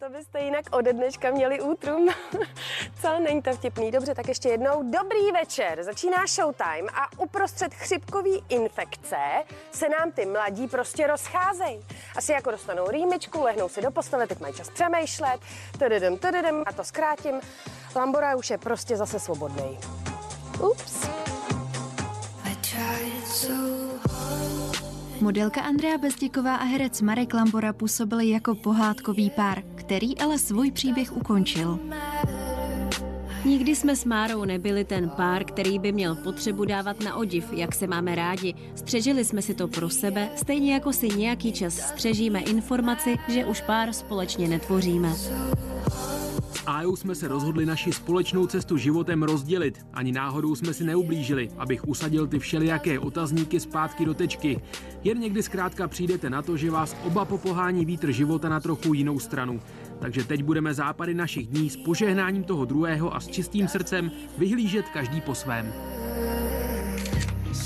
To byste jinak ode dneška měli útrum. Co, není to vtipný? Dobře, tak ještě jednou. Dobrý večer, začíná showtime a uprostřed chřipkový infekce se nám ty mladí prostě rozcházejí. Asi jako dostanou rýmičku, lehnou si do postele, teď mají čas přemýšlet, tadadam, tadadam, a to zkrátím. Lambora už je prostě zase svobodný. Ups. Modelka Andrea Bezděková a herec Marek Lambora působili jako pohádkový pár, který ale svůj příběh ukončil. Nikdy jsme s Márou nebyli ten pár, který by měl potřebu dávat na odiv, jak se máme rádi. Střežili jsme si to pro sebe, stejně jako si nějaký čas střežíme informaci, že už pár společně netvoříme. S Ájou jsme se rozhodli naši společnou cestu životem rozdělit. Ani náhodou jsme si neublížili, abych usadil ty všelijaké otazníky zpátky do tečky. Jen někdy zkrátka přijdete na to, že vás oba popohání vítr života na trochu jinou stranu. Takže teď budeme západy našich dní s požehnáním toho druhého a s čistým srdcem vyhlížet každý po svém.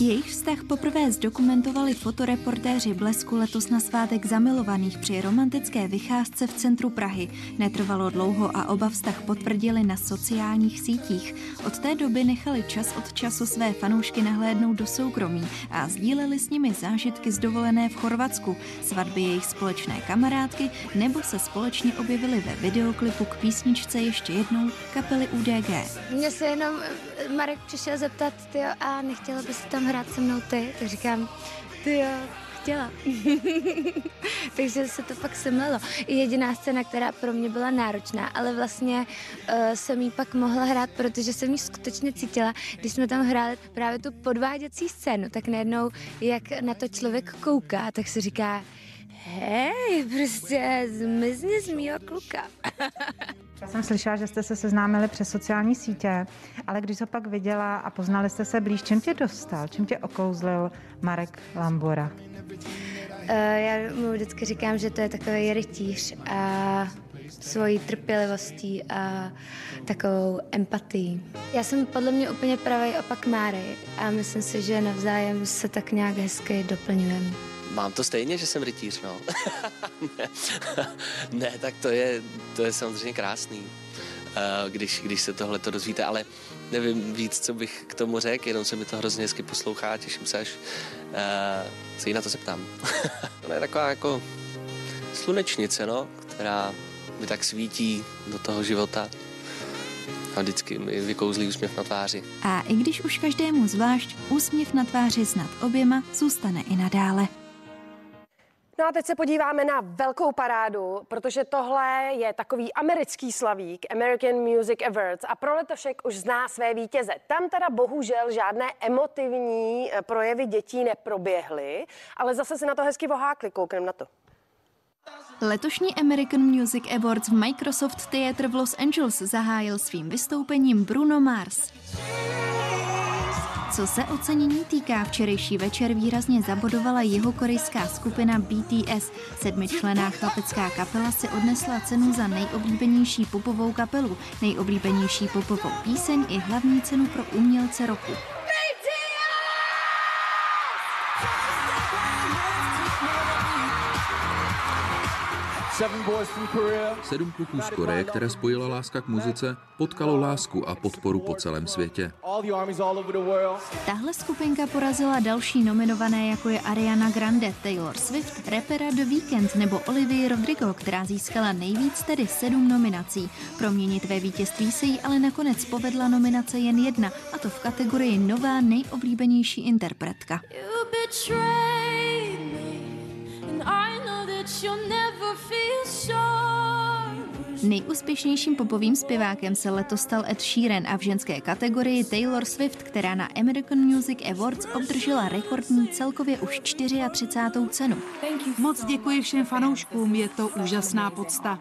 Jejich vztah poprvé zdokumentovali fotoreportéři Blesku letos na svátek zamilovaných při romantické vycházce v centru Prahy. Netrvalo dlouho a oba vztah potvrdili na sociálních sítích. Od té doby nechali čas od času své fanoušky nahlédnout do soukromí a sdíleli s nimi zážitky z dovolené v Chorvatsku, svatby jejich společné kamarádky nebo se společně objevili ve videoklipu k písničce ještě jednou kapely UDG. Mně se jenom Marek přišel zeptat, ty a nechtěla bys tam hrát se mnou ty? Tak říkám, ty jo, chtěla. Takže se to pak semlelo. I jediná scéna, která pro mě byla náročná, ale vlastně uh, jsem jí pak mohla hrát, protože jsem ji skutečně cítila, když jsme tam hráli právě tu podváděcí scénu, tak najednou, jak na to člověk kouká, tak se říká, hej, prostě zmizni z mýho kluka. Já jsem slyšela, že jste se seznámili přes sociální sítě, ale když ho pak viděla a poznali jste se blíž, čím tě dostal, čím tě okouzlil Marek Lambora? Uh, já mu vždycky říkám, že to je takový rytíř a svojí trpělivostí a takovou empatií. Já jsem podle mě úplně pravý opak Máry a myslím si, že navzájem se tak nějak hezky doplňujeme. Mám to stejně, že jsem rytíř, no. ne, ne, tak to je, to je samozřejmě krásný, uh, když, když se tohle to dozvíte, ale nevím víc, co bych k tomu řekl, jenom se mi to hrozně hezky poslouchá, těším se, až uh, se jí na to zeptám. to je taková jako slunečnice, no, která mi tak svítí do toho života a vždycky mi vykouzlí úsměv na tváři. A i když už každému zvlášť, úsměv na tváři snad oběma zůstane i nadále. No a teď se podíváme na velkou parádu, protože tohle je takový americký slavík, American Music Awards a pro letošek už zná své vítěze. Tam teda bohužel žádné emotivní eh, projevy dětí neproběhly, ale zase si na to hezky vohákli, koukneme na to. Letošní American Music Awards v Microsoft Theatre v Los Angeles zahájil svým vystoupením Bruno Mars. Co se ocenění týká, včerejší večer výrazně zabodovala jeho korejská skupina BTS. Sedmičlená chlapecká kapela si odnesla cenu za nejoblíbenější popovou kapelu, nejoblíbenější popovou píseň i hlavní cenu pro umělce roku. Sedm kluků z Koreje, které spojila láska k muzice, potkalo lásku a podporu po celém světě. Tahle skupinka porazila další nominované, jako je Ariana Grande, Taylor Swift, rapera The Weeknd nebo Olivia Rodrigo, která získala nejvíc, tedy sedm nominací. Proměnit ve vítězství se jí ale nakonec povedla nominace jen jedna, a to v kategorii Nová nejoblíbenější interpretka. Nejúspěšnějším popovým zpěvákem se letos stal Ed Sheeran a v ženské kategorii Taylor Swift, která na American Music Awards obdržela rekordní celkově už 34. cenu. Moc děkuji všem fanouškům, je to úžasná podsta.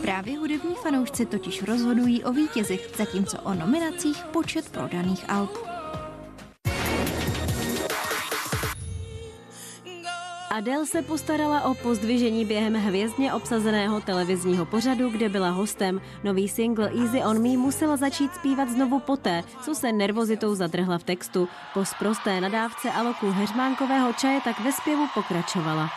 Právě hudební fanoušci totiž rozhodují o vítězích, zatímco o nominacích počet prodaných alb. Adele se postarala o pozdvižení během hvězdně obsazeného televizního pořadu, kde byla hostem. Nový single Easy on Me musela začít zpívat znovu poté, co se nervozitou zadrhla v textu. Po sprosté nadávce Aloku Heřmánkového čaje tak ve zpěvu pokračovala.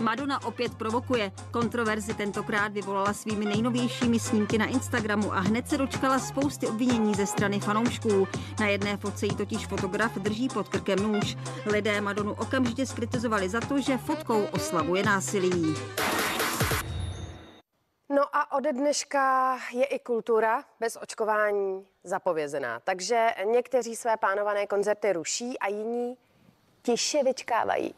Madonna opět provokuje. Kontroverzi tentokrát vyvolala svými nejnovějšími snímky na Instagramu a hned se dočkala spousty obvinění ze strany fanoušků. Na jedné fotce jí totiž fotograf drží pod krkem nůž. Lidé Madonu okamžitě skritizovali za to, že fotkou oslavuje násilí. No a ode dneška je i kultura bez očkování zapovězená. Takže někteří své plánované koncerty ruší a jiní tiše vyčkávají.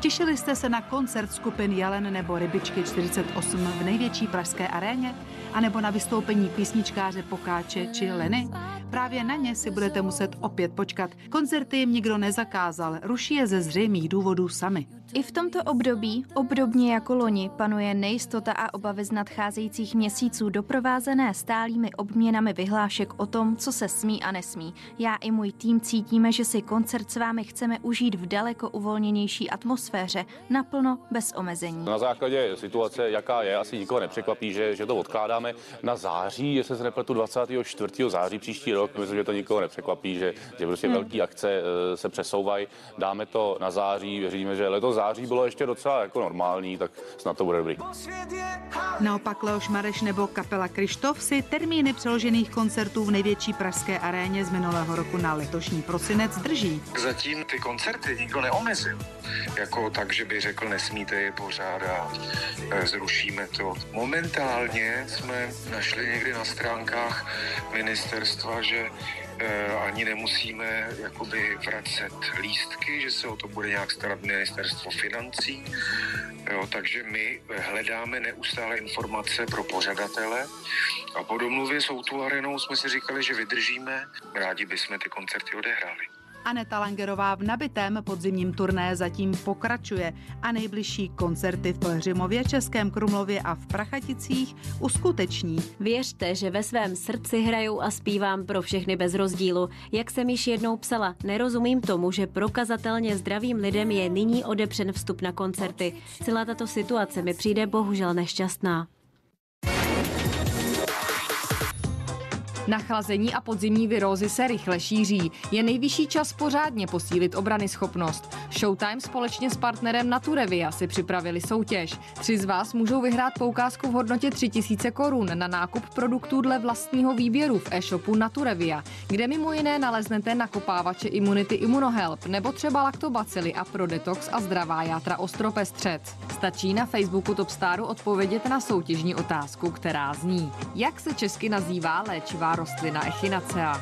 Těšili jste se na koncert skupin Jelen nebo Rybičky 48 v největší pražské aréně? A nebo na vystoupení písničkáře Pokáče či Leny? Právě na ně si budete muset opět počkat. Koncerty jim nikdo nezakázal, ruší je ze zřejmých důvodů sami. I v tomto období, obdobně jako loni, panuje nejistota a obavy z nadcházejících měsíců doprovázené stálými obměnami vyhlášek o tom, co se smí a nesmí. Já i můj tým cítíme, že si koncert s vámi chceme užít v daleko uvolněnější atmosféře, naplno bez omezení. Na základě situace, jaká je, asi nikoho nepřekvapí, že, že to odkládáme na září, jestli se nepletu 24. září příští rok. Myslím, že to nikoho nepřekvapí, že, že prostě hmm. velké akce eh, se přesouvají. Dáme to na září, věříme, že letos září bylo ještě docela jako normální, tak snad to bude dobrý. Naopak Leoš Mareš nebo kapela Krištof si termíny přeložených koncertů v největší pražské aréně z minulého roku na letošní prosinec drží. Zatím ty koncerty nikdo neomezil. Jako tak, že by řekl, nesmíte je pořádat, e, zrušíme to. Momentálně jsme našli někdy na stránkách ministerstva, že ani nemusíme jakoby vracet lístky, že se o to bude nějak starat ministerstvo financí. Jo, takže my hledáme neustále informace pro pořadatele a po domluvě s Outu Arenou jsme si říkali, že vydržíme, rádi bychom ty koncerty odehráli. Aneta Langerová v nabitém podzimním turné zatím pokračuje a nejbližší koncerty v Pelhřimově, Českém Krumlově a v Prachaticích uskuteční. Věřte, že ve svém srdci hrajou a zpívám pro všechny bez rozdílu. Jak jsem již jednou psala, nerozumím tomu, že prokazatelně zdravým lidem je nyní odepřen vstup na koncerty. Celá tato situace mi přijde bohužel nešťastná. Nachlazení a podzimní virózy se rychle šíří. Je nejvyšší čas pořádně posílit obrany schopnost. Showtime společně s partnerem Naturevia si připravili soutěž. Tři z vás můžou vyhrát poukázku v hodnotě 3000 korun na nákup produktů dle vlastního výběru v e-shopu Naturevia, kde mimo jiné naleznete nakopávače imunity Immunohelp nebo třeba laktobacily a pro detox a zdravá játra ostropestřec. Stačí na Facebooku Topstaru odpovědět na soutěžní otázku, která zní. Jak se česky nazývá léčivá rostlina Echinacea.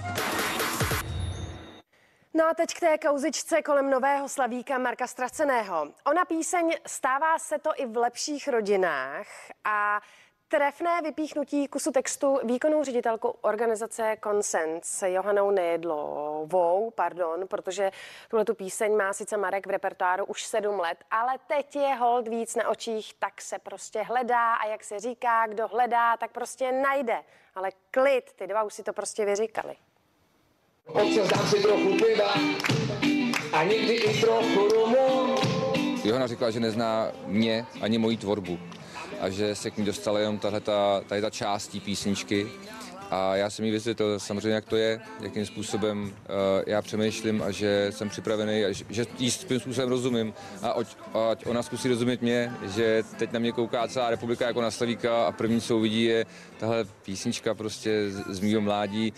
No a teď k té kauzičce kolem nového slavíka Marka Straceného. Ona píseň Stává se to i v lepších rodinách a trefné vypíchnutí kusu textu výkonnou ředitelku organizace Consens Johanou Nejedlovou, pardon, protože tuhle tu píseň má sice Marek v repertoáru už sedm let, ale teď je hold víc na očích, tak se prostě hledá a jak se říká, kdo hledá, tak prostě najde. Ale klid, ty dva už si to prostě vyříkali. Občas dám si trochu piva a někdy i trochu rumu. Johana říkala, že nezná mě ani moji tvorbu a že se k ní dostala jenom tahle ta, ta část písničky. A já jsem jí vysvětlil samozřejmě, jak to je, jakým způsobem uh, já přemýšlím a že jsem připravený a že, že jí tím způsobem rozumím a ať, ona zkusí rozumět mě, že teď na mě kouká celá republika jako na Slavíka a první, co uvidí, je tahle písnička prostě z, mýho mládí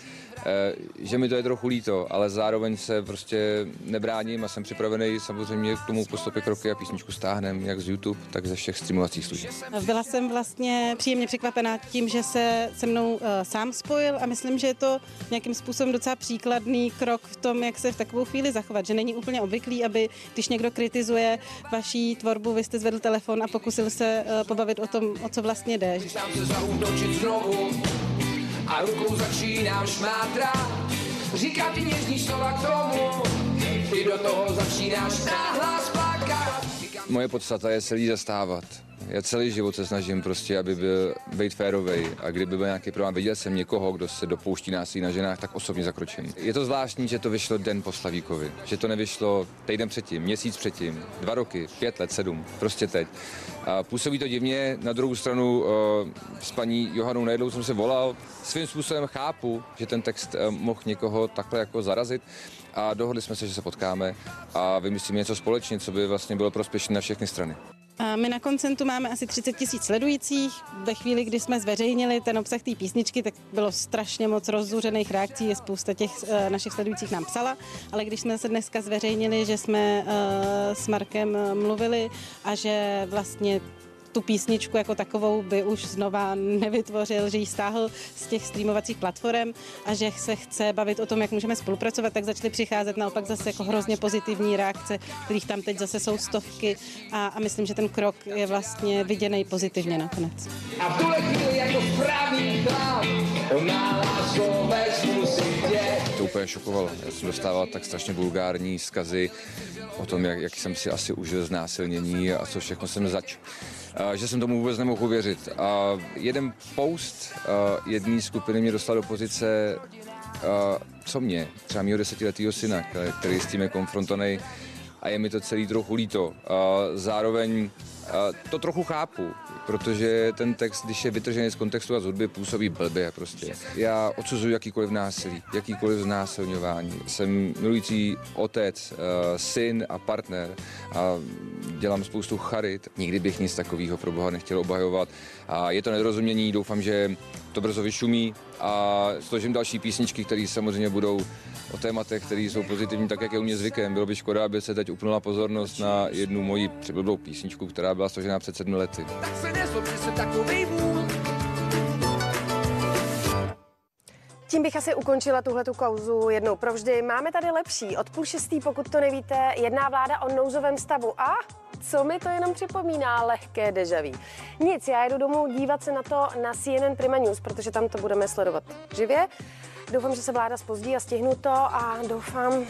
Eh, že mi to je trochu líto, ale zároveň se prostě nebráním a jsem připravený samozřejmě k tomu postupě kroky a písničku stáhnem jak z YouTube, tak ze všech streamovacích služeb. Byla jsem vlastně příjemně překvapená tím, že se se mnou uh, sám spojil a myslím, že je to nějakým způsobem docela příkladný krok v tom, jak se v takovou chvíli zachovat, že není úplně obvyklý, aby když někdo kritizuje vaší tvorbu, vy jste zvedl telefon a pokusil se uh, pobavit o tom, o co vlastně jde. Se a rukou začínám ti něžný slova k tomu, ty do toho začínáš nahlas plakat. Moje podstata je se jí zastávat. Já celý život se snažím prostě, aby byl být férovej a kdyby byl nějaký problém, viděl jsem někoho, kdo se dopouští násilí na ženách, tak osobně zakročím. Je to zvláštní, že to vyšlo den po Slavíkovi, že to nevyšlo týden předtím, měsíc předtím, dva roky, pět let, sedm, prostě teď. A působí to divně, na druhou stranu s paní Johanou Nejedlou jsem se volal, svým způsobem chápu, že ten text mohl někoho takhle jako zarazit, a dohodli jsme se, že se potkáme a vymyslíme něco společně, co by vlastně bylo prospěšné na všechny strany. A my na koncentu máme asi 30 tisíc sledujících. Ve chvíli, kdy jsme zveřejnili ten obsah té písničky, tak bylo strašně moc rozzuřených reakcí. Je spousta těch uh, našich sledujících nám psala, ale když jsme se dneska zveřejnili, že jsme uh, s Markem mluvili a že vlastně tu písničku jako takovou by už znova nevytvořil, že ji stáhl z těch streamovacích platform a že se chce bavit o tom, jak můžeme spolupracovat, tak začaly přicházet naopak zase jako hrozně pozitivní reakce, kterých tam teď zase jsou stovky a, a myslím, že ten krok je vlastně viděný pozitivně nakonec. A v tuhle chvíli jako na To úplně šokovalo. Já jsem dostával tak strašně vulgární skazy o tom, jak, jak jsem si asi užil znásilnění a co všechno jsem zač že jsem tomu vůbec nemohl uvěřit. A jeden post jedné skupiny mě dostal do pozice, co mě, třeba mého desetiletého syna, který s tím je konfrontovaný a je mi to celý trochu líto. Zároveň to trochu chápu, protože ten text, když je vytržený z kontextu a z hudby, působí blbě prostě. Já odsuzuji jakýkoliv násilí, jakýkoliv znásilňování. Jsem milující otec, syn a partner a dělám spoustu charit. Nikdy bych nic takového pro Boha nechtěl obhajovat. A je to nedorozumění, doufám, že to brzo vyšumí a složím další písničky, které samozřejmě budou o tématech, které jsou pozitivní, tak jak je u mě zvykem. Bylo by škoda, aby se teď upnula pozornost na jednu moji přeblblou písničku, která byla složená před sedmi lety. Tak se nezlob, že se takovej Tím bych asi ukončila tuhle tu kauzu jednou provždy. Máme tady lepší. Od půl šestý, pokud to nevíte, jedná vláda o nouzovém stavu. A co mi to jenom připomíná lehké dejaví. Nic, já jedu domů dívat se na to na CNN Prima News, protože tam to budeme sledovat živě. Doufám, že se vláda spozdí a stihnu to a doufám,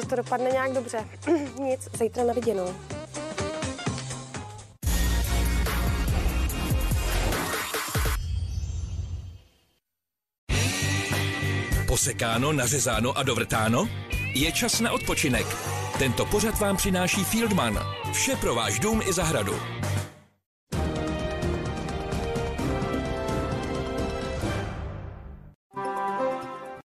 že to dopadne nějak dobře. Nic, zítra na viděnou. Posekáno, nařezáno a dovrtáno? Je čas na odpočinek. Tento pořad vám přináší Fieldman. Vše pro váš dům i zahradu.